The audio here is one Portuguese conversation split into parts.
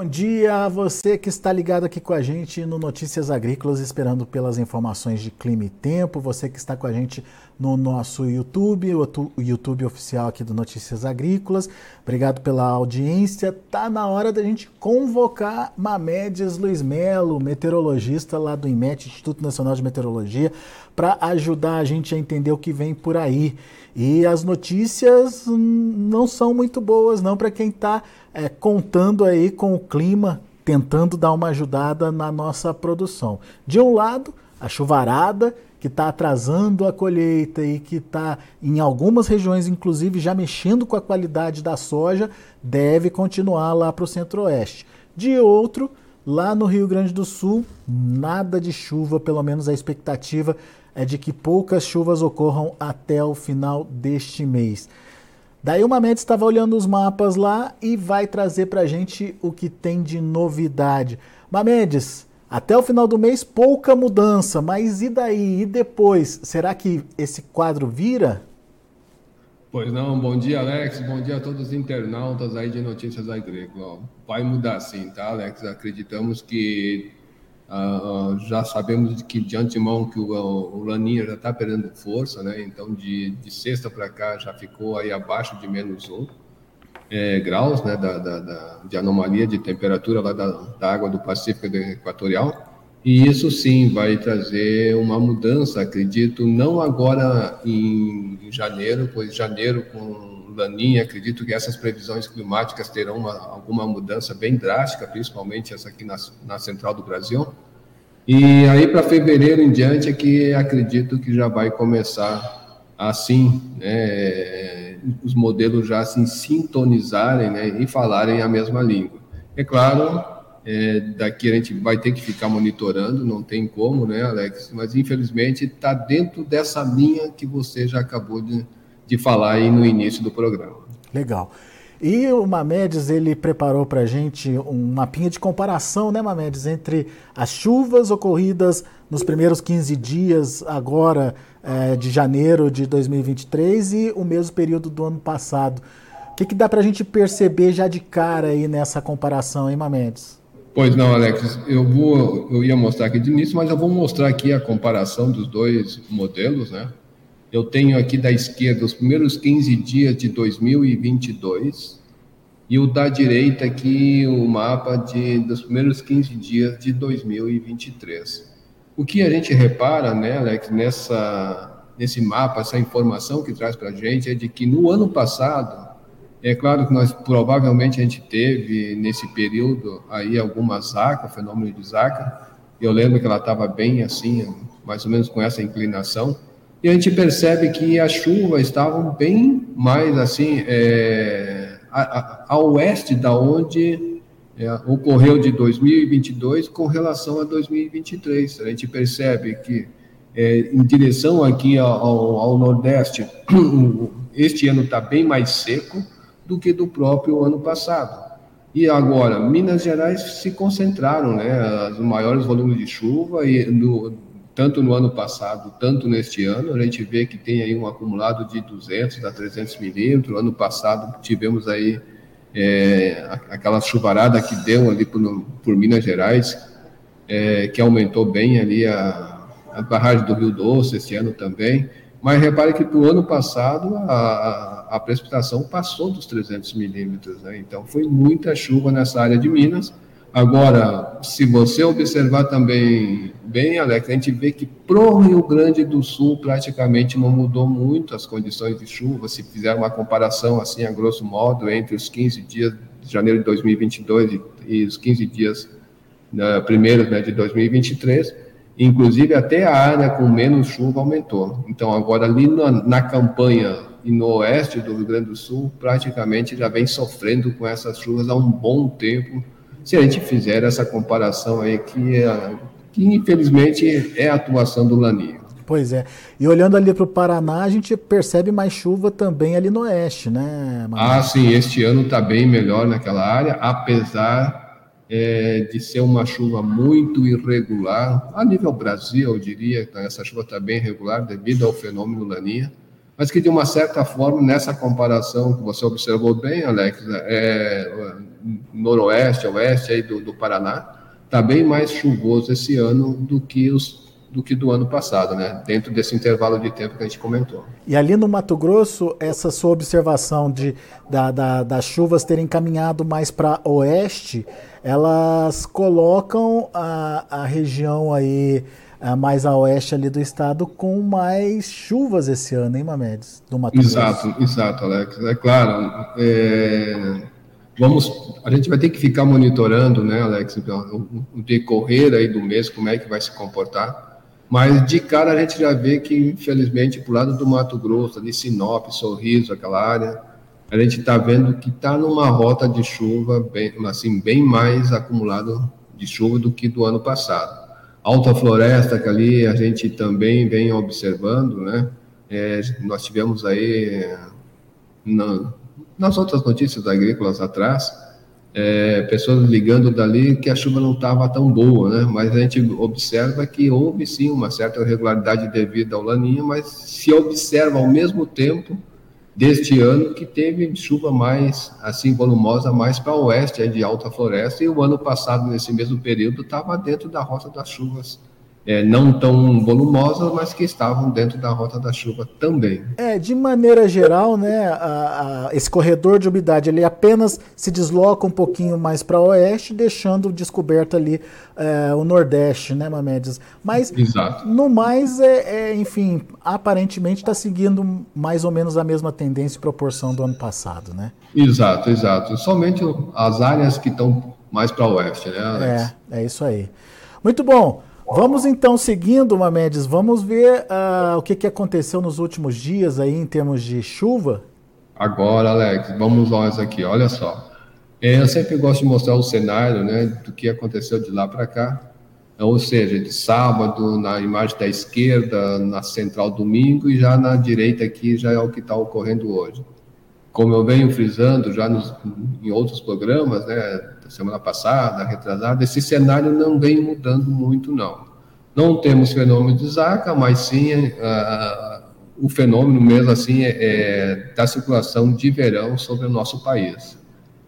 Bom dia a você que está ligado aqui com a gente no Notícias Agrícolas, esperando pelas informações de clima e tempo. Você que está com a gente no nosso YouTube, o YouTube oficial aqui do Notícias Agrícolas. Obrigado pela audiência. Tá na hora da gente convocar Mamedes Luiz Melo, meteorologista lá do IMET, Instituto Nacional de Meteorologia, para ajudar a gente a entender o que vem por aí. E as notícias não são muito boas não para quem está é, contando aí com o clima, tentando dar uma ajudada na nossa produção. De um lado, a chuvarada que está atrasando a colheita e que está em algumas regiões, inclusive, já mexendo com a qualidade da soja, deve continuar lá para o centro-oeste. De outro, lá no Rio Grande do Sul, nada de chuva, pelo menos a expectativa é de que poucas chuvas ocorram até o final deste mês. Daí o Mamedes estava olhando os mapas lá e vai trazer para a gente o que tem de novidade. Mamedes, até o final do mês pouca mudança, mas e daí? E depois? Será que esse quadro vira? Pois não, bom dia Alex, bom dia a todos os internautas aí de Notícias Agrícolas. Vai mudar sim, tá Alex? Acreditamos que Uh, já sabemos que de antemão que o, o Laninha já está perdendo força, né? Então de, de sexta para cá já ficou aí abaixo de menos um é, graus, né? Da, da, da, de anomalia de temperatura lá da, da água do Pacífico Equatorial. E isso sim vai trazer uma mudança, acredito, não agora em, em janeiro, pois janeiro com Laninha, acredito que essas previsões climáticas terão uma, alguma mudança bem drástica, principalmente essa aqui na, na central do Brasil. E aí para fevereiro em diante é que acredito que já vai começar assim, né, os modelos já se sintonizarem né, e falarem a mesma língua. É claro, é, daqui a gente vai ter que ficar monitorando, não tem como, né, Alex? Mas infelizmente está dentro dessa linha que você já acabou de, de falar aí no início do programa. Legal. E o Mamedes, ele preparou para a gente um mapinha de comparação, né, Mamedes, entre as chuvas ocorridas nos primeiros 15 dias agora é, de janeiro de 2023 e o mesmo período do ano passado. O que, que dá para a gente perceber já de cara aí nessa comparação, hein, Mamedes? Pois não, Alex, eu vou, eu ia mostrar aqui de início, mas eu vou mostrar aqui a comparação dos dois modelos, né? Eu tenho aqui da esquerda os primeiros 15 dias de 2022 e o da direita aqui o mapa de, dos primeiros 15 dias de 2023. O que a gente repara, né, Alex, nessa, nesse mapa, essa informação que traz para a gente é de que no ano passado, é claro que nós provavelmente a gente teve nesse período aí alguma zaca, fenômeno de zaca. Eu lembro que ela estava bem assim, mais ou menos com essa inclinação e a gente percebe que as chuvas estavam bem mais assim é, a, a, a, oeste da onde é, ocorreu de 2022 com relação a 2023. A gente percebe que é, em direção aqui ao, ao nordeste, este ano está bem mais seco do que do próprio ano passado. E agora, Minas Gerais se concentraram, né, os maiores volumes de chuva e no, tanto no ano passado, tanto neste ano, a gente vê que tem aí um acumulado de 200 a 300 milímetros. Ano passado tivemos aí é, aquela chuvarada que deu ali por, por Minas Gerais, é, que aumentou bem ali a, a, barragem do Rio Doce esse ano também. Mas repare que para o ano passado a, a, a, precipitação passou dos 300 milímetros, né? então foi muita chuva nessa área de Minas Agora, se você observar também bem, Alex, a gente vê que pro Rio Grande do Sul praticamente não mudou muito as condições de chuva. Se fizer uma comparação assim, a grosso modo, entre os 15 dias de janeiro de 2022 e, os 15 dias né, primeiros né, de 2023, inclusive até a área com menos chuva aumentou. Então, agora ali na, na campanha e no oeste do Rio Grande do Sul, praticamente já vem sofrendo com essas chuvas há um bom tempo se a gente fizer essa comparação aí, que, é, que infelizmente é a atuação do Laninho. Pois é. E olhando ali para o Paraná, a gente percebe mais chuva também ali no oeste, né? Manoel? Ah, sim. Este ano está bem melhor naquela área, apesar é, de ser uma chuva muito irregular. A nível Brasil, eu diria que essa chuva está bem irregular devido ao fenômeno Laninha. Mas que de uma certa forma, nessa comparação que você observou bem, Alex, é, noroeste, oeste aí do, do Paraná, está bem mais chuvoso esse ano do que os do que do ano passado, né? Dentro desse intervalo de tempo que a gente comentou. E ali no Mato Grosso, essa sua observação de da, da, das chuvas terem caminhado mais para oeste, elas colocam a, a região aí mais a oeste ali do estado com mais chuvas esse ano, hein, Mamedes? Do Mato exato, Grosso. exato, Alex. É claro. É, vamos, a gente vai ter que ficar monitorando, né, Alex, o, o decorrer aí do mês, como é que vai se comportar mas de cara a gente já vê que, infelizmente, para o lado do Mato Grosso, ali Sinop, Sorriso, aquela área, a gente está vendo que está numa rota de chuva bem, assim, bem mais acumulado de chuva do que do ano passado. Alta Floresta, que ali a gente também vem observando, né? É, nós tivemos aí, na, nas outras notícias agrícolas atrás, é, pessoas ligando dali que a chuva não estava tão boa, né? Mas a gente observa que houve sim uma certa irregularidade devido ao laninha, mas se observa ao mesmo tempo deste ano que teve chuva mais assim volumosa mais para o oeste de alta floresta e o ano passado nesse mesmo período estava dentro da rota das chuvas é, não tão volumosas, mas que estavam dentro da rota da chuva também. É, de maneira geral, né, a, a, esse corredor de umidade ele apenas se desloca um pouquinho mais para oeste, deixando descoberto ali é, o nordeste, né, Mamedes? Mas Exato. no mais, é, é enfim, aparentemente está seguindo mais ou menos a mesma tendência e proporção do ano passado, né? Exato, exato. Somente as áreas que estão mais para oeste, né? Alex? É, é isso aí. Muito bom. Vamos então seguindo, Mamedes, vamos ver uh, o que, que aconteceu nos últimos dias aí em termos de chuva. Agora, Alex, vamos nós aqui, olha só. É, eu sempre gosto de mostrar o cenário né, do que aconteceu de lá para cá. Ou seja, de sábado, na imagem da esquerda, na central domingo, e já na direita aqui já é o que está ocorrendo hoje. Como eu venho frisando já nos, em outros programas, né, semana passada, retrasada, esse cenário não vem mudando muito, não. Não temos fenômeno de Zaca, mas sim uh, o fenômeno mesmo assim é, é, da circulação de verão sobre o nosso país.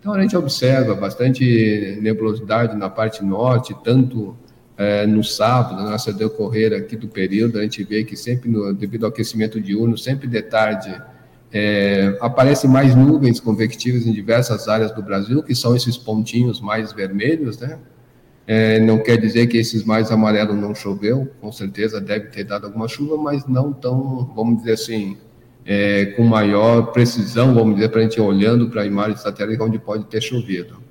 Então a gente observa bastante nebulosidade na parte norte, tanto é, no sábado, nessa decorrer aqui do período, a gente vê que sempre, no, devido ao aquecimento diurno, sempre de tarde é, aparecem mais nuvens convectivas em diversas áreas do Brasil, que são esses pontinhos mais vermelhos, né? É, não quer dizer que esses mais amarelos não choveu, com certeza deve ter dado alguma chuva, mas não tão, vamos dizer assim, é, com maior precisão, vamos dizer, para a gente olhando para a imagem satélite onde pode ter chovido.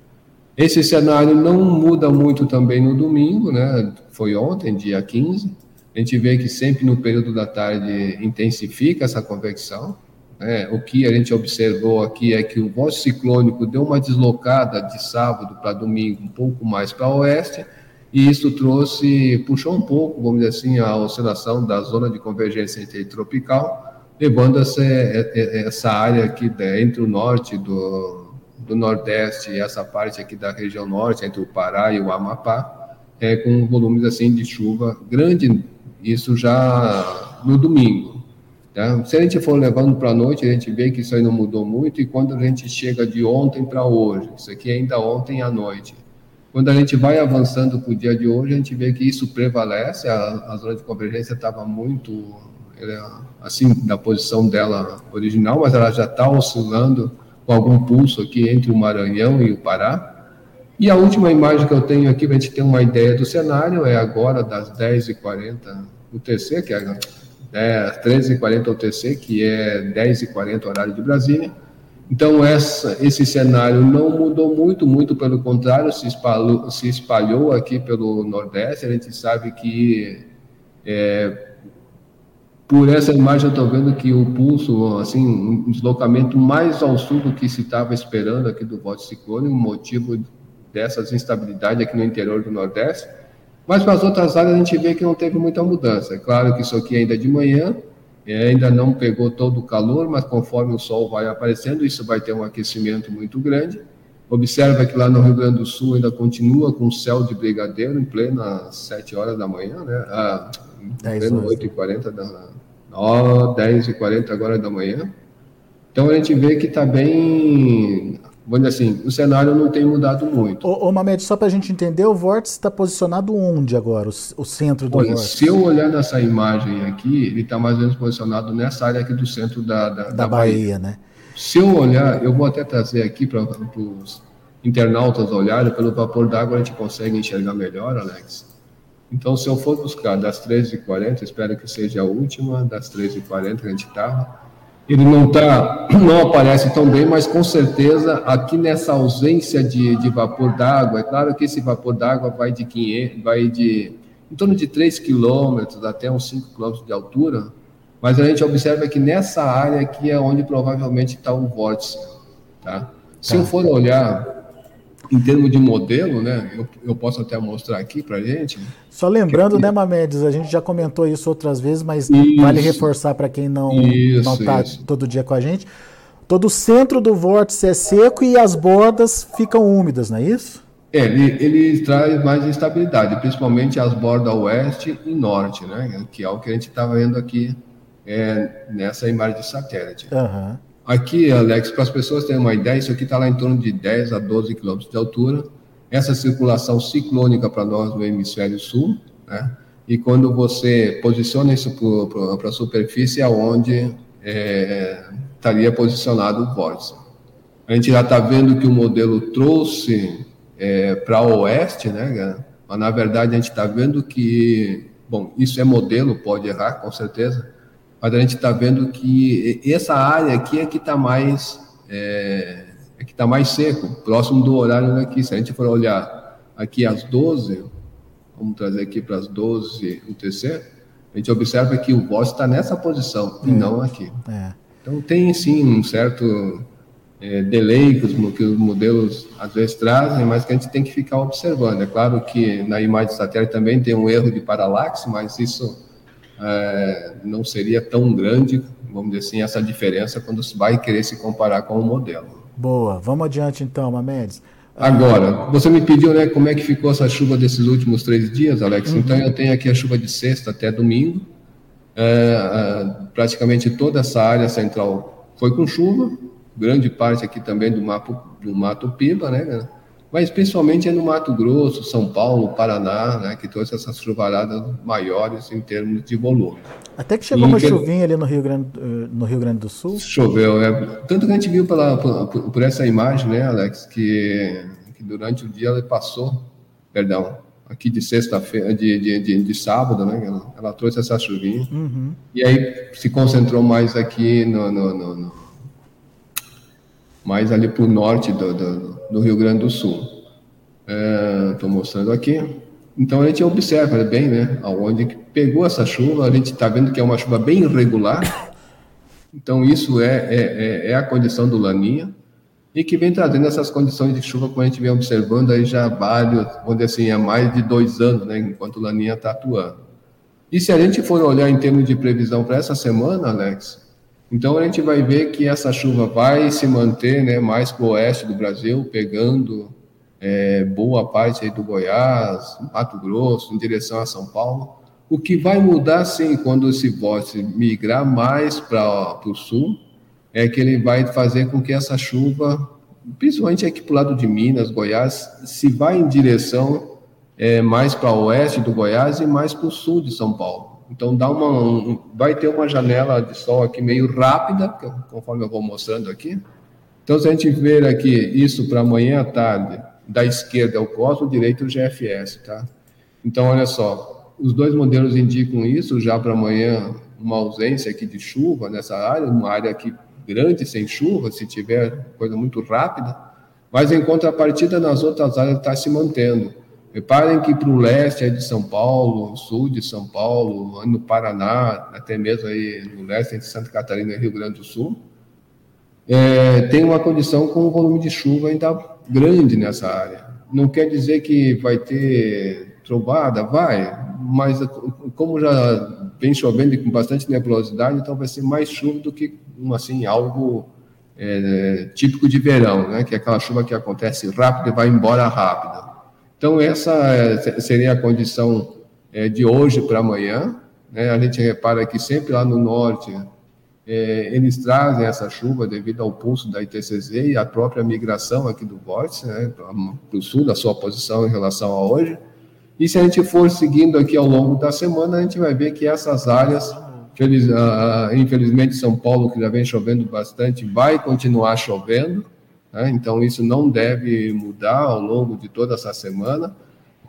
Esse cenário não muda muito também no domingo, né? Foi ontem, dia 15. A gente vê que sempre no período da tarde intensifica essa convecção. É, o que a gente observou aqui é que o vosso ciclônico deu uma deslocada de sábado para domingo um pouco mais para oeste, e isso trouxe, puxou um pouco, vamos dizer assim, a oscilação da zona de convergência intertropical, levando essa, essa área aqui entre o norte do, do nordeste e essa parte aqui da região norte, entre o Pará e o Amapá, é, com volumes assim de chuva grande, isso já no domingo. Tá? Se a gente for levando para a noite, a gente vê que isso aí não mudou muito, e quando a gente chega de ontem para hoje, isso aqui é ainda ontem à noite, quando a gente vai avançando para o dia de hoje, a gente vê que isso prevalece, a, a zona de convergência estava muito, assim, da posição dela original, mas ela já está oscilando com algum pulso aqui entre o Maranhão e o Pará, e a última imagem que eu tenho aqui, para a gente ter uma ideia do cenário, é agora das 10h40 o TC, que é é, 13h40 UTC, que é 10h40 horário de Brasília. Então, essa, esse cenário não mudou muito, muito pelo contrário, se espalhou, se espalhou aqui pelo Nordeste. A gente sabe que, é, por essa imagem, eu estou vendo que o pulso, assim, um deslocamento mais ao sul do que se estava esperando aqui do voto ciclone, um motivo dessas instabilidades aqui no interior do Nordeste. Mas para as outras áreas a gente vê que não teve muita mudança. É claro que isso aqui ainda é de manhã, ainda não pegou todo o calor, mas conforme o sol vai aparecendo, isso vai ter um aquecimento muito grande. Observa que lá no Rio Grande do Sul ainda continua com céu de brigadeiro em plena 7 horas da manhã, né? Ah, em pleno 8 e 40 da, Ó, 10 e 40 agora da manhã. Então a gente vê que está bem, vamos dizer assim, o cenário não tem mudado muito. Ô, ô Mamed, só para a gente entender, o vórtice está posicionado onde agora, o, o centro do Olha, vórtice? Se eu olhar nessa imagem aqui, ele está mais ou menos posicionado nessa área aqui do centro da, da, Da, da Bahia, Bahia. né? Se eu olhar, eu vou até trazer aqui para os internautas olharem, pelo vapor d'água a gente consegue enxergar melhor, Alex. Então, se eu for buscar das 13h40, espero que seja a última, das 13h40 que a gente estava, ele não tá, não aparece tão bem, mas com certeza aqui nessa ausência de, de vapor d'água, é claro que esse vapor d'água vai de 500, vai de em torno de 3 quilômetros até uns 5 quilômetros de altura, mas a gente observa que nessa área aqui é onde provavelmente está o vórtice, tá? Se Tá. eu for olhar em termos de modelo, né, eu, eu posso até mostrar aqui para gente. Só lembrando, né, Mamedes, a gente já comentou isso outras vezes, mas Isso. vale reforçar para quem não está todo dia com a gente. Todo o centro do vórtice é seco e as bordas ficam úmidas, não é isso? É, ele, ele traz mais instabilidade, principalmente as bordas oeste e norte, né, que é o que a gente estava vendo aqui é, nessa imagem de satélite. Aham. Aqui, Alex, para as pessoas terem uma ideia, isso aqui está lá em torno de 10 a 12 quilômetros de altura. Essa circulação ciclônica para nós no hemisfério sul, né? E quando você posiciona isso para a superfície, é onde é, estaria posicionado o vórtice. A gente já está vendo que o modelo trouxe é, para oeste, né? Mas na verdade a gente está vendo que, bom, isso é modelo, pode errar com certeza, mas a gente está vendo que essa área aqui é que está mais é, é que está mais seco, próximo do horário daqui. Se a gente for olhar aqui às 12, vamos trazer aqui para as 12 o TC, a gente observa que o vórtice está nessa posição e não aqui. É. Então tem sim um certo é, delay que os, que os modelos às vezes trazem, mas que a gente tem que ficar observando. É claro que na imagem satélite também tem um erro de paralaxe, mas isso é, não seria tão grande, vamos dizer assim, essa diferença quando se vai querer se comparar com o modelo. Boa. Vamos adiante então, Mamedes. Agora, você me pediu, né, como é que ficou essa chuva desses últimos três dias, Alex? Então, eu tenho aqui a chuva de sexta até domingo. É, é, praticamente toda essa área central foi com chuva, grande parte aqui também do Mato, do Mato Piba, né? Mas principalmente é no Mato Grosso, São Paulo, Paraná, né, que trouxe essas chuvaradas maiores em termos de volume. Até que chegou uma Inter- chuvinha ali no Rio Grande, eh, no Rio Grande do Sul. Choveu, é. Tanto que a gente viu pela, por, por- por essa imagem, né, Alex, que, que durante o dia ela passou, perdão, aqui de sexta-feira, de, de, de, de sábado, né, ela, ela trouxe essa chuvinha. Uhum. E aí se concentrou mais aqui no, no, no- no- mais ali para o norte do, do, do Rio Grande do Sul. Estou mostrando aqui. Então a gente observa bem, né, aonde pegou essa chuva. A gente está vendo que é uma chuva bem irregular. Então isso é, é, é- é a condição do Laninha e que vem trazendo essas condições de chuva como a gente vem observando aí já vários, vamos assim, há mais de dois anos, né, enquanto o Laninha está atuando. E se a gente for olhar em termos de previsão para essa semana, Alex, então a gente vai ver que essa chuva vai se manter né, mais para o oeste do Brasil, pegando é, boa parte do Goiás, Mato Grosso, em direção a São Paulo. O que vai mudar, sim, quando esse vórtice migrar mais para o sul, é que ele vai fazer com que essa chuva, principalmente aqui para o lado de Minas, Goiás, se vá em direção é, mais para o oeste do Goiás e mais para o sul de São Paulo. Então dá uma, um- vai ter uma janela de sol aqui meio rápida, conforme eu vou mostrando aqui. Então se a gente ver aqui isso para amanhã à tarde, da esquerda é o COS, o direito é o GFS, tá? Então olha só, os dois modelos indicam isso já para amanhã uma ausência aqui de chuva nessa área, uma área aqui grande sem chuva, se tiver coisa muito rápida, mas em contrapartida nas outras áreas está se mantendo. Reparem que para o leste é de São Paulo, sul de São Paulo, no Paraná, até mesmo aí no leste de Santa Catarina e Rio Grande do Sul, é, tem uma condição com um volume de chuva ainda grande nessa área. Não quer dizer que vai ter trovada, vai, mas como já vem chovendo com bastante nebulosidade, então vai ser mais chuva do que assim algo é, típico de verão, né? Que é aquela chuva que acontece rápido e vai embora rápido. Então essa é, seria a condição é, de hoje para amanhã, né, a gente repara que sempre lá no norte é, eles trazem essa chuva devido ao pulso da ITCZ e a própria migração aqui do vórtice, né, para o sul, da sua posição em relação a hoje. E se a gente for seguindo aqui ao longo da semana, a gente vai ver que essas áreas, feliz, uh, infelizmente São Paulo, que já vem chovendo bastante, vai continuar chovendo, né, então isso não deve mudar ao longo de toda essa semana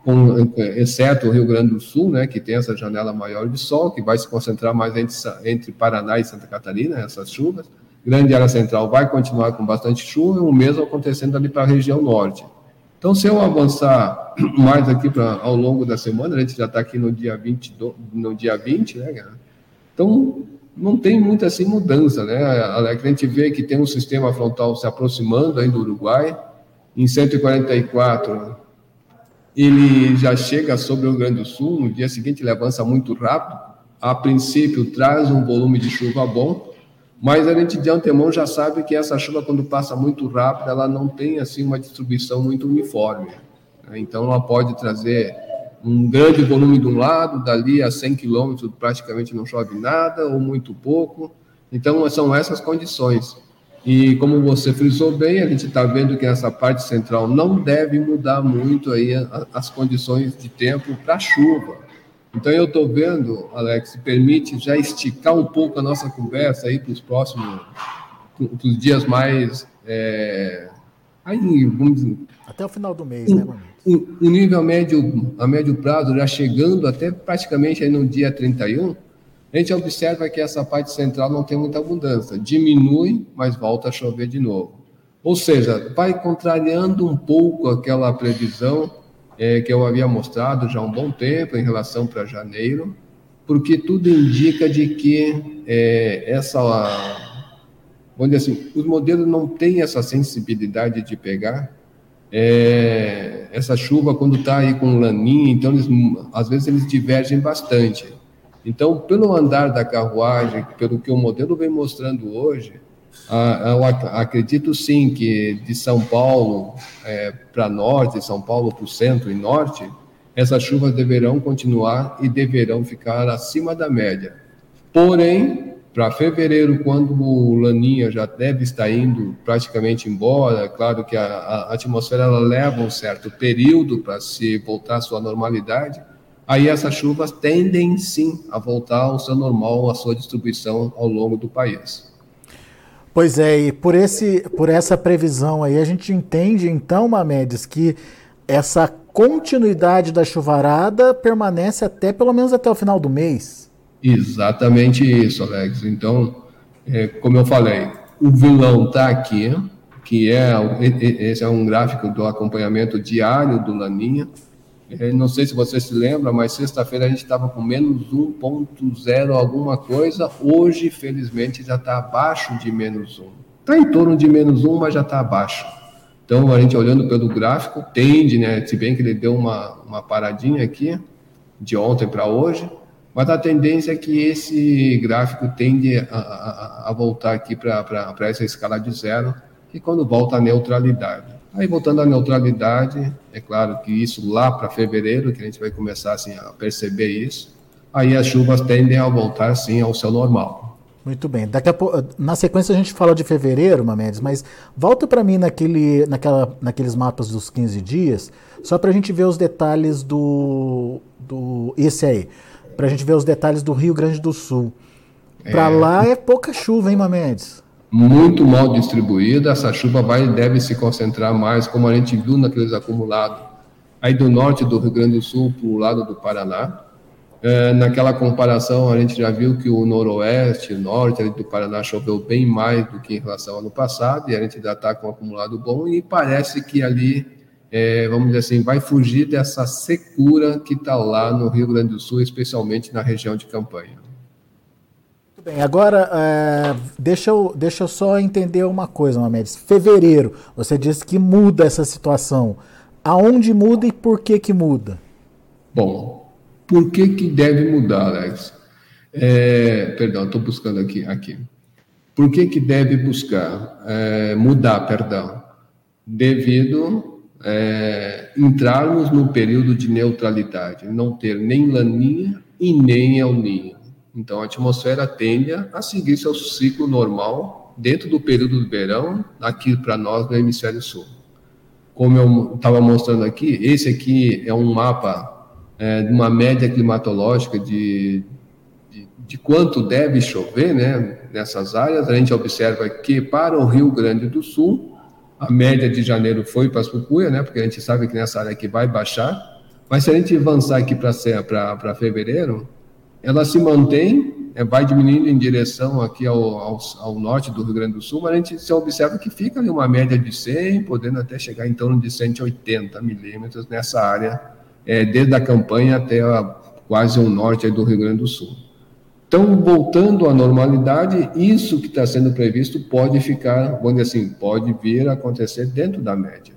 com, exceto o Rio Grande do Sul, né, que tem essa janela maior de sol, que vai se concentrar mais entre, entre Paraná e Santa Catarina, essas chuvas. Grande área central vai continuar com bastante chuva, o mesmo acontecendo ali para a região norte. Então, se eu avançar mais aqui pra, ao longo da semana, a gente já está aqui no dia 20, no dia 20, né, Então, não tem muita assim mudança, né? A gente vê que tem um sistema frontal se aproximando aí do Uruguai, em 144 ele já chega sobre o Rio Grande do Sul, no dia seguinte ele avança muito rápido, a princípio traz um volume de chuva bom, mas a gente de antemão já sabe que essa chuva, quando passa muito rápido, ela não tem assim uma distribuição muito uniforme. Então ela pode trazer um grande volume de um lado, dali a 100 quilômetros praticamente não chove nada, ou muito pouco. Então são essas condições. E como você frisou bem, a gente está vendo que essa parte central não deve mudar muito aí as condições de tempo para chuva. Então eu estou vendo, Alex, permite já esticar um pouco a nossa conversa aí para os próximos, para os dias mais, é, aí, vamos dizer, até o final do mês, um, né, O, o nível médio, a médio prazo já chegando até praticamente aí no dia 31, a gente observa que essa parte central não tem muita abundância, diminui, mas volta a chover de novo. Ou seja, vai contrariando um pouco aquela previsão é, que eu havia mostrado já há um bom tempo em relação para janeiro, porque tudo indica de que é, essa, vamos dizer assim, os modelos não têm essa sensibilidade de pegar é, essa chuva quando está aí com laninha, então eles, às vezes eles divergem bastante. Então, pelo andar da carruagem, pelo que o modelo vem mostrando hoje, eu acredito sim que de São Paulo é, para norte, São Paulo para o centro e norte, essas chuvas deverão continuar e deverão ficar acima da média. Porém, para fevereiro, quando o Laninha já deve estar indo praticamente embora, claro que a, a atmosfera ela leva um certo período para se voltar à sua normalidade, aí essas chuvas tendem sim a voltar ao seu normal, à sua distribuição ao longo do país. Pois é, e por, esse, por essa previsão aí, a gente entende então, Mamedes, que essa continuidade da chuvarada permanece até pelo menos até o final do mês. Exatamente isso, Alex. Então, é, como eu falei, o vilão está aqui, que é esse é um gráfico do acompanhamento diário do Laninha. É, não sei se você se lembra, mas sexta-feira a gente estava com menos 1,0 alguma coisa. Hoje, felizmente, já está abaixo de menos 1. Está em torno de menos 1, mas já está abaixo. Então, a gente olhando pelo gráfico, tende, né? Se bem que ele deu uma, uma paradinha aqui, de ontem para hoje, mas a tendência é que esse gráfico tende a, a, a voltar aqui para essa escala de zero, e quando volta a neutralidade. Aí, voltando à neutralidade, é claro que isso lá para fevereiro, que a gente vai começar assim, a perceber isso, aí as chuvas tendem a voltar sim ao seu normal. Muito bem. Daqui a na sequência a gente fala de fevereiro, Mamedes, mas volta para mim naquele, naquela, naqueles mapas dos 15 dias, só para a gente ver os detalhes do, do esse aí, para a gente ver os detalhes do Rio Grande do Sul. Para é... lá é pouca chuva, hein, Mamedes? muito mal distribuída, essa chuva vai deve se concentrar mais, como a gente viu naqueles acumulados aí do norte do Rio Grande do Sul para o lado do Paraná. É, naquela comparação, a gente já viu que o noroeste, o norte do Paraná choveu bem mais do que em relação ao ano passado, e a gente já está com um acumulado bom, e parece que ali, é, vamos dizer assim, vai fugir dessa secura que está lá no Rio Grande do Sul, especialmente na região de campanha. Bem, agora é, deixa, eu, deixa eu só entender uma coisa, Mamedes. Fevereiro, você disse que muda essa situação. Aonde muda e por que que muda? Bom, por que que deve mudar, Alex? É, perdão, estou buscando aqui, aqui. Por que que deve buscar é, mudar, perdão? Devido é, entrarmos no período de neutralidade, não ter nem laninha e nem El Ninho. Então, a atmosfera tende a seguir seu ciclo normal dentro do período do verão, aqui para nós no hemisfério sul. Como eu estava mostrando aqui, esse aqui é um mapa é, de uma média climatológica de, de, de, quanto deve chover né, nessas áreas. A gente observa que para o Rio Grande do Sul, a média de janeiro foi para as Pucuia, né, porque a gente sabe que nessa área aqui vai baixar. Mas se a gente avançar aqui para fevereiro, ela se mantém, é, vai diminuindo em direção aqui ao, ao, ao, norte do Rio Grande do Sul, mas a gente se observa que fica ali uma média de 100, podendo até chegar em torno de 180 milímetros nessa área, é, desde a campanha até a, quase o norte do Rio Grande do Sul. Então, voltando à normalidade, isso que está sendo previsto pode ficar, vamos dizer assim, pode vir a acontecer dentro da média.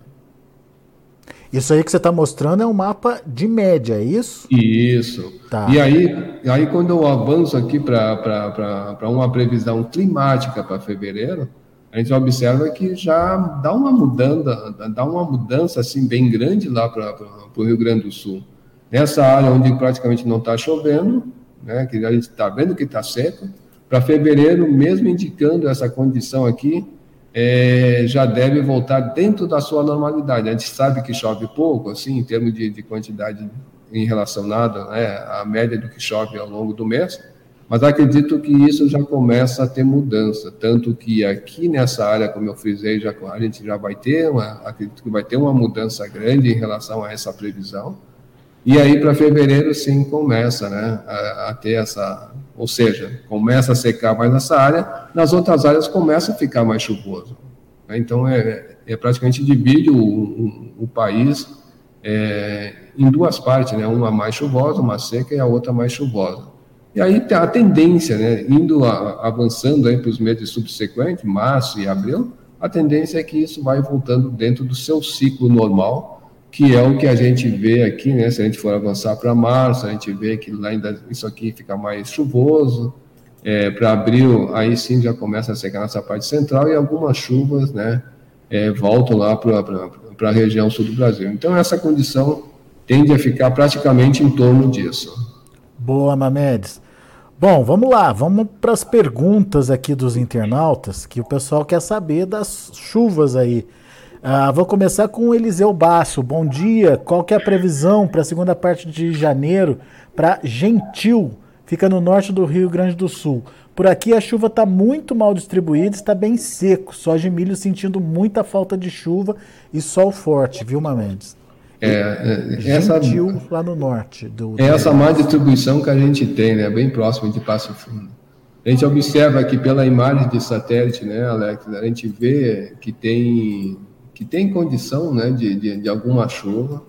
Isso aí que você está mostrando é um mapa de média, é isso? Isso. Tá. E aí, aí, quando eu avanço aqui para uma previsão climática para fevereiro, a gente observa que já dá uma mudança, dá uma mudança assim bem grande lá para o Rio Grande do Sul. Nessa área onde praticamente não está chovendo, né, que a gente está vendo que está seco, para fevereiro, mesmo indicando essa condição aqui, é, já deve voltar dentro da sua normalidade. A gente sabe que chove pouco, assim, em termos de, de quantidade em relação nada, né, a média do que chove ao longo do mês, mas acredito que isso já começa a ter mudança, tanto que aqui nessa área, como eu frisei, já, a gente já vai ter, uma, acredito que vai ter uma mudança grande em relação a essa previsão, e aí para fevereiro sim começa, né, a, a ter essa ou seja, começa a secar mais nessa área, nas outras áreas começa a ficar mais chuvoso. Né? Então, é, é praticamente divide o, o, o país é, em duas partes, né? uma mais chuvosa, uma seca, e a outra mais chuvosa. E aí a tendência, né, indo a, avançando para os meses subsequentes, março e abril, a tendência é que isso vai voltando dentro do seu ciclo normal, que é o que a gente vê aqui, né? Se a gente for avançar para março, a gente vê que lá ainda isso aqui fica mais chuvoso. É, para abril, aí sim já começa a secar nessa parte central e algumas chuvas, né? É, voltam lá para a região sul do Brasil. Então, essa condição tende a ficar praticamente em torno disso. Boa, Mamedes. Bom, vamos lá, vamos para as perguntas aqui dos internautas, que o pessoal quer saber das chuvas aí ah, vou começar com o Eliseu Basso. Bom dia. Qual que é a previsão para a segunda parte de janeiro para Gentil? Fica no norte do Rio Grande do Sul. Por aqui a chuva está muito mal distribuída, está bem seco. Soja e milho sentindo muita falta de chuva e sol forte, viu, Mendes? É, é essa, Gentil lá no norte. Do, é essa má distribuição que a gente tem, né? Bem próximo de Passo Fundo. A gente observa aqui pela imagem de satélite, né, Alex? A gente vê que tem que tem condição né, de, de, de, alguma chuva,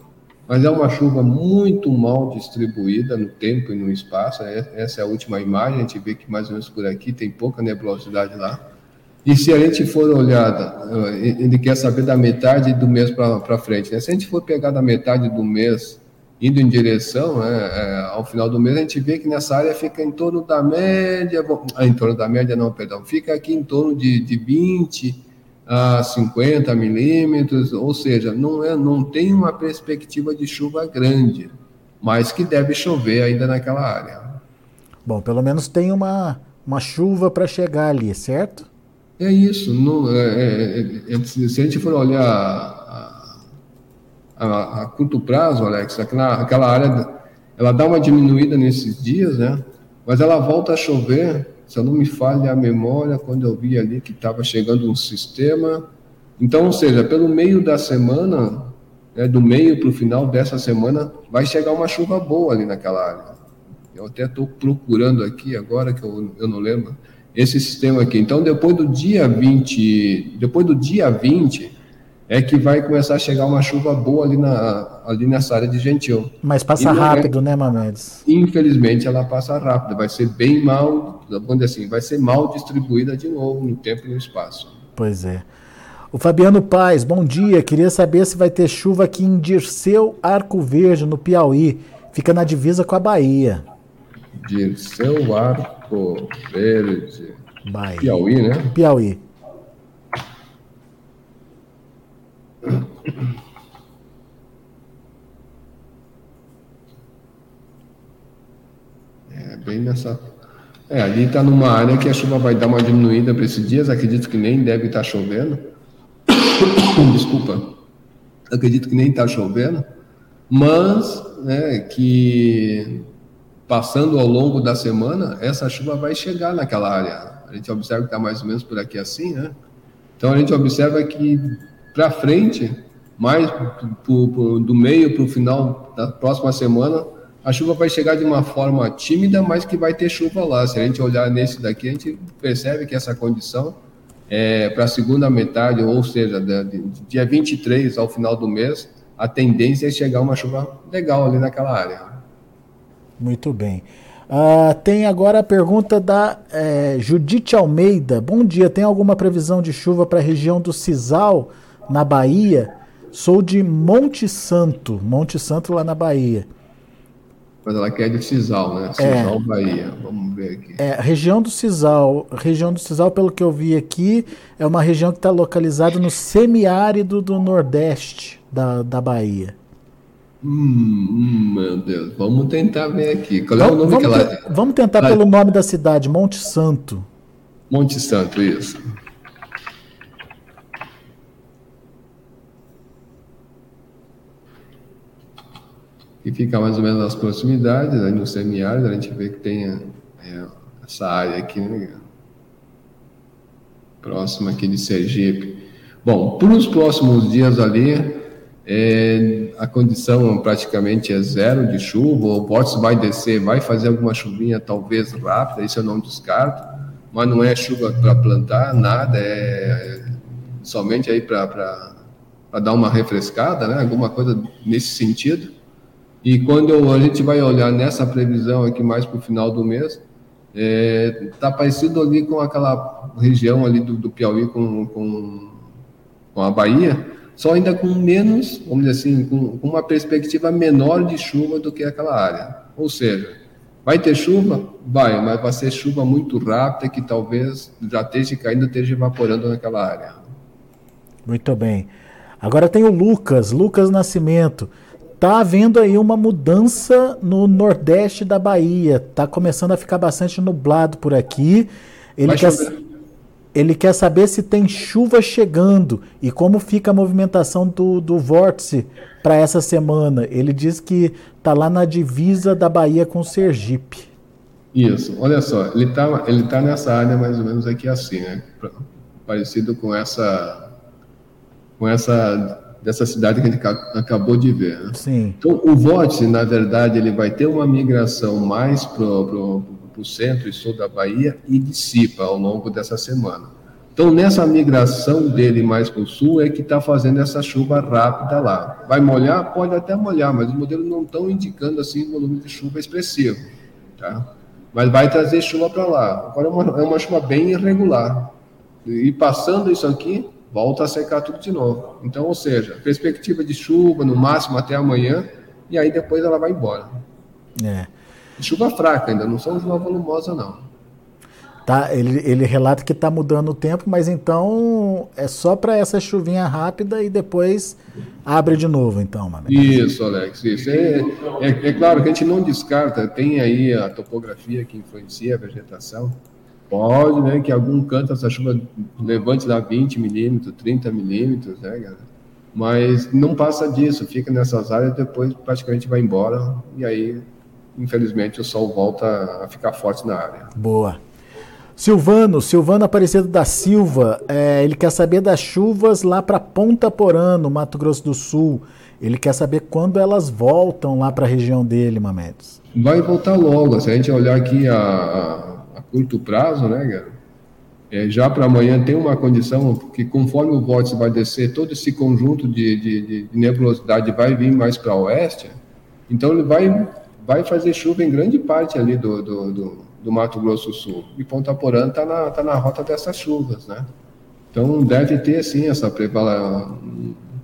mas é uma chuva muito mal distribuída no tempo e no espaço. É, essa é a última imagem, a gente vê que mais ou menos por aqui tem pouca nebulosidade lá. E se a gente for olhar, eh, ele quer saber da metade do mês para frente. Né? Se a gente for pegar da metade do mês indo em direção né, é, ao final do mês, a gente vê que nessa área fica em torno da média, ah, em torno da média não, perdão, fica aqui em torno de, de 20, a 50 milímetros, ou seja, não, é, não tem uma perspectiva de chuva grande, mas que deve chover ainda naquela área. Bom, pelo menos tem uma, uma chuva para chegar ali, certo? É isso. Não, é, é, é, é se a gente for olhar a, a, a curto prazo, Alex, aquela, aquela área ela dá uma diminuída nesses dias, né? Mas ela volta a chover se eu não me falha a memória, quando eu vi ali que estava chegando um sistema. Então, ou seja, pelo meio da semana, né, do meio para o final dessa semana, vai chegar uma chuva boa ali naquela área. Eu até estou procurando aqui agora, que eu, eu não lembro, esse sistema aqui. Então, depois do dia 20, depois do dia 20, é que vai começar a chegar uma chuva boa ali, na, ali nessa área de Gentil. Mas passa é rápido, é, né, Mamedes? Infelizmente ela passa rápido, vai ser bem mal, vamos dizer assim, vai ser mal distribuída de novo no tempo e no espaço. Pois é. O Fabiano Paz, bom dia. Queria saber se vai ter chuva aqui em Dirceu Arco Verde, no Piauí. Fica na divisa com a Bahia. Dirceu Arco Verde. Bahia. Piauí, né? Piauí. Bem nessa. É, ali está numa área que a chuva vai dar uma diminuída para esses dias, acredito que nem deve estar tá chovendo. Desculpa. Acredito que nem está chovendo, mas né, que passando ao longo da semana, essa chuva vai chegar naquela área. A gente observa que está mais ou menos por aqui assim, né? Então a gente observa que para frente, mais pro, pro, do meio para o final da próxima semana, a chuva vai chegar de uma forma tímida, mas que vai ter chuva lá. Se a gente olhar nesse daqui, a gente percebe que essa condição é para a segunda metade, ou seja, de, de, dia 23 ao final do mês, a tendência é chegar uma chuva legal ali naquela área. Muito bem. Uh, tem agora a pergunta da é, Judite Almeida. Bom dia, tem alguma previsão de chuva para a região do Cisal, na Bahia? Sou de Monte Santo, Monte Santo lá na Bahia. Mas ela quer de Cisal, né? Cisal, é, Bahia. Vamos ver aqui. É, região do Cisal. Região do Cisal, pelo que eu vi aqui, é uma região que está localizada no semiárido do Nordeste da, da Bahia. Hum, hum, meu Deus, vamos tentar ver aqui. Qual é o nome vamos, que ela... vamos tentar ela... pelo nome da cidade, Monte Santo. Monte Santo, isso. Que fica mais ou menos nas proximidades, aí no semiárido, a gente vê que tem é, essa área aqui, né? próxima aqui de Sergipe. Bom, para os próximos dias ali, é, a condição praticamente é zero de chuva, o vórtice vai descer, vai fazer alguma chuvinha talvez rápida, isso eu não descarto, mas não é chuva para plantar, nada, é somente aí para dar uma refrescada, né? alguma coisa nesse sentido. E quando eu, a gente vai olhar nessa previsão aqui mais para o final do mês, está é, tá parecido ali com aquela região ali do, do Piauí com, com, com a Bahia, só ainda com menos, vamos dizer assim, com, com uma perspectiva menor de chuva do que aquela área. Ou seja, vai ter chuva? Vai, mas vai ser chuva muito rápida que talvez já esteja caindo, esteja evaporando naquela área. Muito bem. Agora tem o Lucas, Lucas Nascimento. Tá havendo aí uma mudança no nordeste da Bahia. Tá começando a ficar bastante nublado por aqui. Ele vai quer... chover ele quer saber se tem chuva chegando e como fica a movimentação do, do vórtice para essa semana. Ele diz que está lá na divisa da Bahia com Sergipe. Isso, olha só, ele está ele tá nessa área mais ou menos aqui assim, né? Parecido com essa com essa dessa cidade que a gente acabou de ver. Né? Sim. Então, o vórtice, na verdade, ele vai ter uma migração mais para o centro e sul da Bahia e dissipa ao longo dessa semana. Então, nessa migração dele mais para o sul, é que está fazendo essa chuva rápida lá. Vai molhar? Pode até molhar, mas os modelos não estão indicando assim volume de chuva expressivo. Tá? Mas vai trazer chuva para lá. Agora é uma, é uma chuva bem irregular. E passando isso aqui, volta a secar tudo de novo. Então, ou seja, perspectiva de chuva no máximo até amanhã, e aí depois ela vai embora. É. Chuva fraca ainda, não são chuva volumosa, não. Tá, ele, ele relata que está mudando o tempo, mas então é só para essa chuvinha rápida e depois abre de novo, então, Mamed. Isso, Alex, isso. É, é, é, claro que a gente não descarta, tem aí a topografia que influencia a vegetação. Pode, né, que algum canto essa chuva levante lá 20 milímetros, 30 milímetros, né, galera? Mas não passa disso, fica nessas áreas, depois praticamente vai embora e aí infelizmente o sol volta a ficar forte na área. Boa. Silvano, Silvano Aparecido da Silva, é, ele quer saber das chuvas lá para Ponta Porã, no Mato Grosso do Sul. Ele quer saber quando elas voltam lá para a região dele, Mamedes. Vai voltar logo. Se a gente olhar aqui a, curto prazo, né, cara? É, já para amanhã tem uma condição que, conforme o vórtice vai descer, todo esse conjunto de, de, de nebulosidade vai vir mais para oeste. Então ele vai vai fazer chuva em grande parte ali do, do, do, do Mato Grosso Sul. E Ponta Porã está na, tá na rota dessas chuvas, né? Então deve ter, sim, essa prevala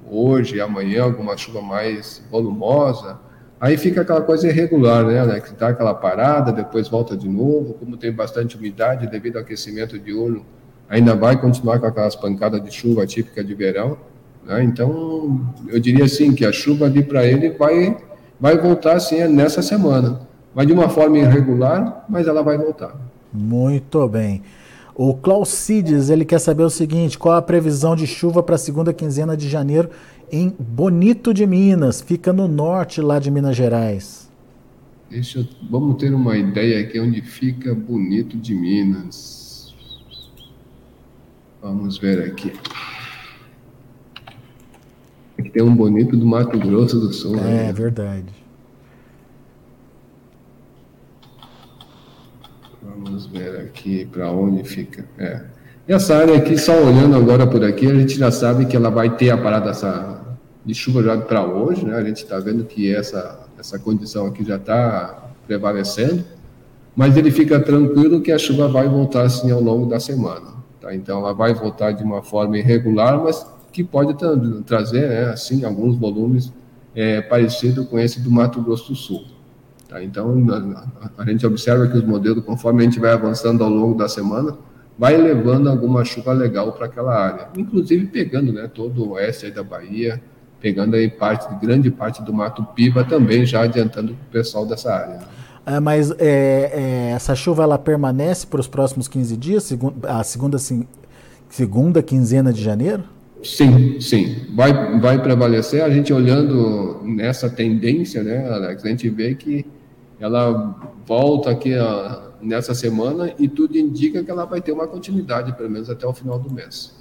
hoje, amanhã, alguma chuva mais volumosa. Aí fica aquela coisa irregular, né? Que dá aquela parada, depois volta de novo. Como tem bastante umidade devido ao aquecimento diurno, ainda vai continuar com aquelas pancadas de chuva típica de verão. Né? Então, eu diria assim que a chuva ali para ele vai vai voltar assim nessa semana. Vai de uma forma irregular, mas ela vai voltar. Muito bem. O Claucides, ele quer saber o seguinte, qual a previsão de chuva para a segunda quinzena de janeiro em Bonito de Minas, fica no norte lá de Minas Gerais. Deixa eu, vamos ter uma ideia aqui onde fica Bonito de Minas. Vamos ver aqui. Aqui tem um Bonito do Mato Grosso do Sul. É, né? verdade. Vamos ver aqui para onde fica. É. Essa área aqui, só olhando agora por aqui, a gente já sabe que ela vai ter a parada essa, de chuva já para hoje, né? A gente está vendo que essa, essa condição aqui já está prevalecendo, mas ele fica tranquilo que a chuva vai voltar assim ao longo da semana. Tá? Então ela vai voltar de uma forma irregular, mas que pode tra trazer, né, assim, alguns volumes é, parecidos com esse do Mato Grosso do Sul. Tá? Então, a, a, gente observa que os modelos, conforme a gente vai avançando ao longo da semana, vai levando alguma chuva legal para aquela área, inclusive pegando né, todo o oeste da Bahia, pegando aí parte, grande parte do Mato Piba também, já adiantando o pessoal dessa área. É, mas é, é, essa chuva ela permanece para os próximos 15 dias, a segunda, segunda quinzena de janeiro? Sim, sim. Vai, vai prevalecer. A gente olhando nessa tendência, né, Alex, a gente vê que ela volta aqui ó, nessa semana e tudo indica que ela vai ter uma continuidade, pelo menos até o final do mês.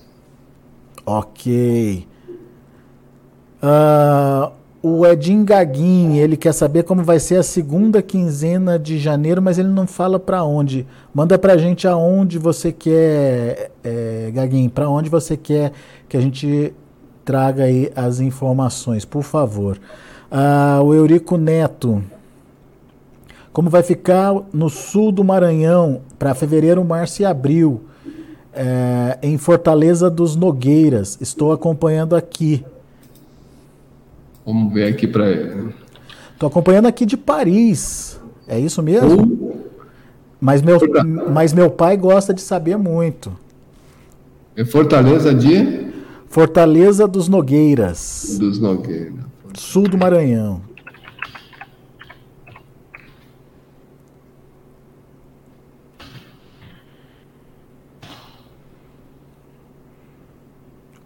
Ok. Uh, o Edinho Gaguin, ele quer saber como vai ser a segunda quinzena de janeiro, mas ele não fala para onde. Manda para a gente aonde você quer, é, Gaguin, para onde você quer que a gente traga aí as informações, por favor. Uh, o Eurico Neto, como vai ficar no sul do Maranhão para fevereiro, março e abril, é, em Fortaleza dos Nogueiras. Estou acompanhando aqui. Vamos ver aqui para ele. Estou acompanhando aqui de Paris. É isso mesmo? Mas meu, mas meu pai gosta de saber muito. É Fortaleza de? Fortaleza dos Nogueiras. Dos Nogueiras. Sul do Maranhão.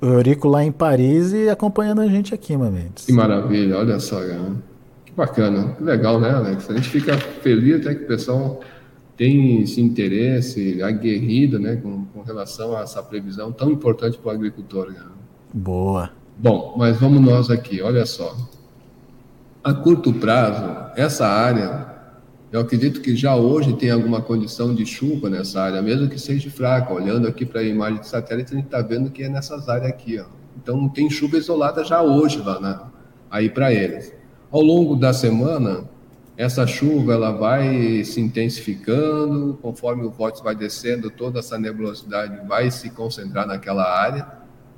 O Eurico lá em Paris e acompanhando a gente aqui, Mendes. Que maravilha, olha só, cara. Que bacana, que legal, né, Alex? A gente fica feliz até que o pessoal tem esse interesse aguerrido, né, com, com relação a essa previsão tão importante para o agricultor. Né? Boa. Bom, mas vamos nós aqui, olha só. A curto prazo, essa área eu acredito que já hoje tem alguma condição de chuva nessa área, mesmo que seja fraca. Olhando aqui para a imagem de satélite, a gente está vendo que é nessas áreas aqui. Ó. Então tem chuva isolada já hoje lá na, aí para eles. Ao longo da semana, essa chuva ela vai se intensificando, conforme o vórtice vai descendo, toda essa nebulosidade vai se concentrar naquela área.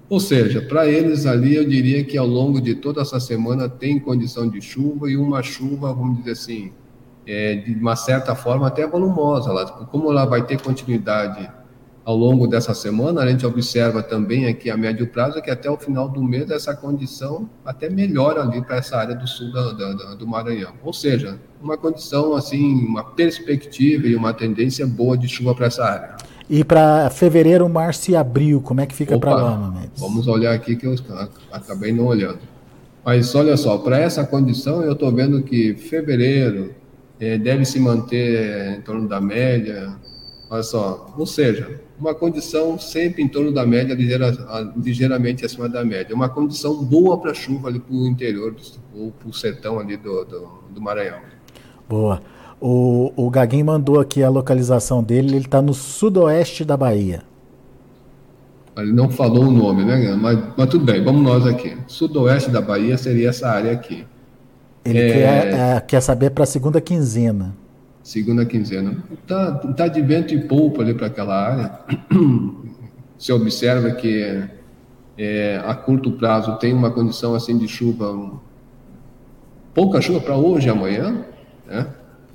Ou seja, para eles ali, eu diria que ao longo de toda essa semana tem condição de chuva e uma chuva, vamos dizer assim, é, de uma certa forma até volumosa. Ela, como ela vai ter continuidade ao longo dessa semana, a gente observa também aqui a médio prazo que até o final do mês essa condição até melhora ali para essa área do sul da, da, do Maranhão. Ou seja, uma condição assim, uma perspectiva e uma tendência boa de chuva para essa área. E para fevereiro, março e abril, como é que fica para lá, Mendes? Vamos olhar aqui que eu acabei não olhando. Mas olha só, para essa condição eu estou vendo que fevereiro, deve se manter em torno da média. Olha só, ou seja, uma condição sempre em torno da média, ligeira, ligeiramente acima da média. Uma condição boa para chuva ali para o interior ou para o sertão ali do, do, do, Maranhão. Boa. O, o Gaguinho mandou aqui a localização dele, ele está no sudoeste da Bahia. Ele não falou o nome, né? Mas, mas tudo bem, vamos nós aqui. Sudoeste da Bahia seria essa área aqui. Ele é... quer, é, quer saber para a segunda quinzena. Segunda quinzena. Tá, tá de vento e polpa ali para aquela área. Você observa que é, a curto prazo tem uma condição assim de chuva, pouca chuva para hoje e amanhã, né?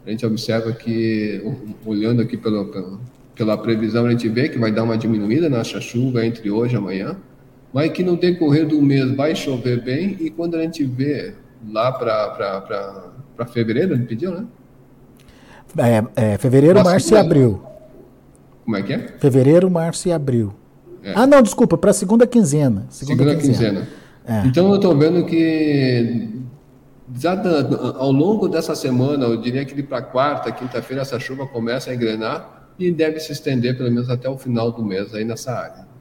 A gente observa que, olhando aqui pela, pela, pela previsão, a gente vê que vai dar uma diminuída nessa chuva entre hoje e amanhã, mas que no decorrer do mês vai chover bem e quando a gente vê lá para fevereiro, ele pediu, né? É, é fevereiro, Nossa, março e abril. Como é que é? Fevereiro, março e abril. É. Ah, não, desculpa, para a segunda quinzena. Segunda, segunda quinzena. quinzena. É. Então eu estou vendo que já ao longo dessa semana, eu diria que para quarta, quinta-feira, essa chuva começa a engrenar e deve se estender pelo menos até o final do mês aí nessa área.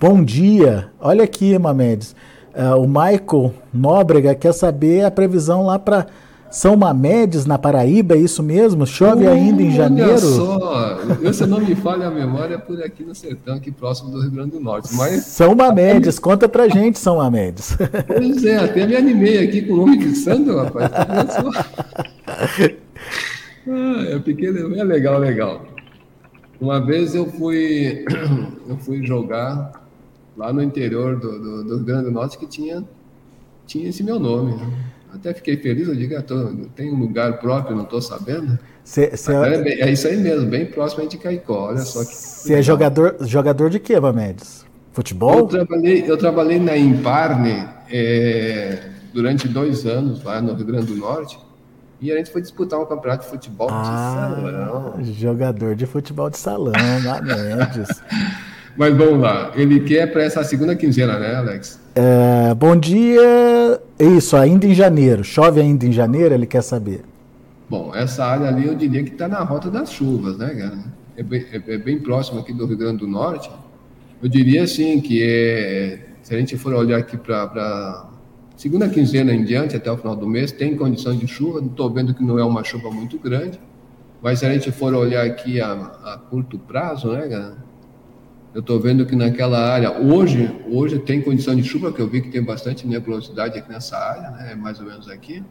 Bom dia. Olha aqui, Mamedes. Uh, o Michael Nóbrega quer saber a previsão lá para são Mamedes, na Paraíba, é isso mesmo? Chove uh, ainda em janeiro? Olha só, se não me falha a memória, é por aqui no sertão, aqui próximo do Rio Grande do Norte. Mas... São Mamedes, conta pra gente, São Mamedes. Pois é, até me animei aqui com o nome de Sandro, rapaz. ah, é pequeno, é legal, legal. Uma vez eu fui, eu fui jogar lá no interior do, do, do Rio Grande do Norte que tinha, tinha esse meu nome. Né? Até fiquei feliz, eu digo, eu tô, tem um lugar próprio, não estou sabendo. Cê, cê é, bem, é, isso aí mesmo, bem próximo de Caicó, olha só que. Você é jogador, jogador de quê, Mamedes? Futebol? Eu trabalhei, eu trabalhei na Imparne é, durante dois anos lá no Rio Grande do Norte. E a gente foi disputar um campeonato de futebol ah, de salão. Jogador de futebol de salão, Mamedes. Mas vamos lá, ele quer para essa segunda quinzena, né, Alex? É, bom dia. Isso, ainda em janeiro. Chove ainda em janeiro, ele quer saber. Bom, essa área ali eu diria que está na rota das chuvas, né, cara? É bem, é, é bem, próximo aqui do Rio Grande do Norte. Eu diria assim que é, se a gente for olhar aqui para segunda quinzena em diante, até o final do mês, tem condição de chuva. Estou vendo que não é uma chuva muito grande, mas se a gente for olhar aqui a, a curto prazo, né, cara? Eu estou vendo que naquela área, hoje, hoje tem condição de chuva, que eu vi que tem bastante nebulosidade aqui nessa área, né, mais ou menos aqui.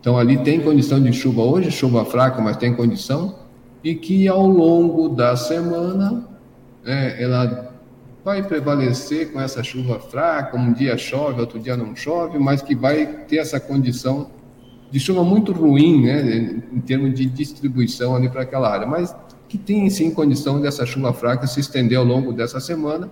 Então ali tem condição de chuva hoje, chuva fraca, mas tem condição. E que ao longo da semana, é, ela vai prevalecer com essa chuva fraca, um dia chove, outro dia não chove, mas que vai ter essa condição de chuva muito ruim, né, em termos de distribuição ali para aquela área. Mas que tem sim condição dessa chuva fraca se estender ao longo dessa semana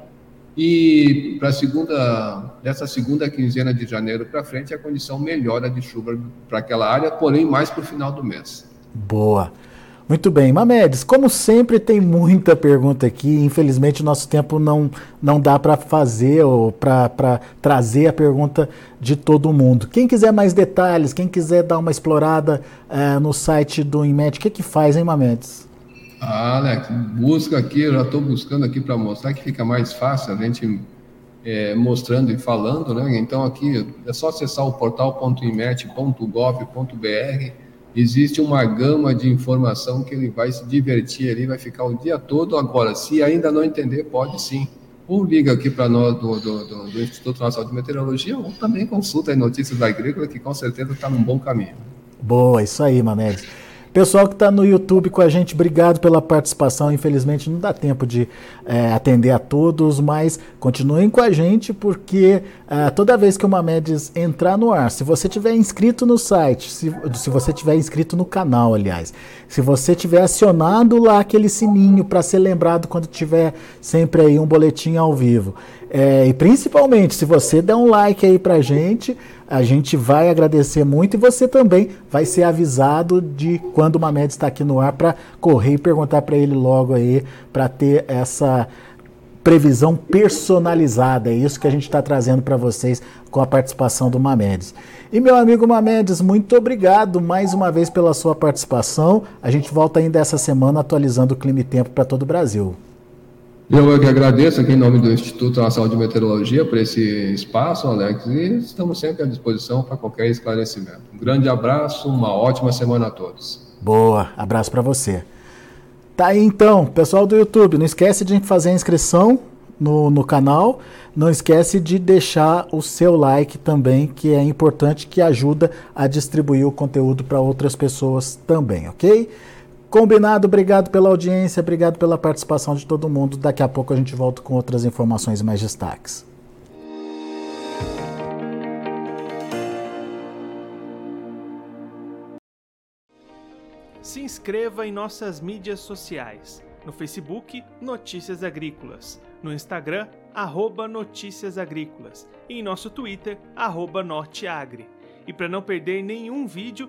e para segunda dessa segunda quinzena de janeiro para frente a condição melhora de chuva para aquela área, porém mais para o final do mês. Boa. Muito bem, Mamedes, como sempre tem muita pergunta aqui, infelizmente o nosso tempo não, não dá para fazer ou para trazer a pergunta de todo mundo. Quem quiser mais detalhes, quem quiser dar uma explorada é, no site do INMET, o que, que faz, hein, Mamedes? Ah, Alex, busca aqui, eu já estou buscando aqui para mostrar que fica mais fácil a gente é, mostrando e falando, né? Então aqui é só acessar o portal.imet.gov.br. Existe uma gama de informação que ele vai se divertir ali, vai ficar o dia todo. Agora, se ainda não entender, pode sim. Ou liga aqui para nós do, do, do, do, Instituto Nacional de Meteorologia, ou também consulta as notícias da agrícola, que com certeza está num bom caminho. Boa, isso aí, Manelis. Pessoal que está no YouTube com a gente, obrigado pela participação. Infelizmente não dá tempo de é, atender a todos, mas continuem com a gente porque é, toda vez que o Mamedes entrar no ar, se você tiver inscrito no site, se, se você tiver inscrito no canal, aliás, se você tiver acionado lá aquele sininho para ser lembrado quando tiver sempre aí um boletim ao vivo, é, e principalmente se você der um like aí pra gente, a gente vai agradecer muito e você também vai ser avisado de quando o Mamed está aqui no ar para correr e perguntar para ele logo aí para ter essa previsão personalizada. É isso que a gente está trazendo para vocês com a participação do Mamedes. E meu amigo Mamedes, muito obrigado mais uma vez pela sua participação. A gente volta ainda essa semana atualizando o clima e tempo para todo o Brasil. Eu que agradeço aqui em nome do Instituto Nacional de Meteorologia por esse espaço, Alex, e estamos sempre à disposição para qualquer esclarecimento. Um grande abraço, uma ótima semana a todos. Boa, abraço para você. Tá aí então, pessoal do YouTube, não esquece de fazer a inscrição no, no canal, não esquece de deixar o seu like também, que é importante, que ajuda a distribuir o conteúdo para outras pessoas também, ok? Combinado, obrigado pela audiência, obrigado pela participação de todo mundo. Daqui a pouco a gente volta com outras informações e mais destaques. Se inscreva em nossas mídias sociais. No Facebook, Notícias Agrícolas. No Instagram, arroba Notícias Agrícolas. E em nosso Twitter, arroba Norteagri E para não perder nenhum vídeo,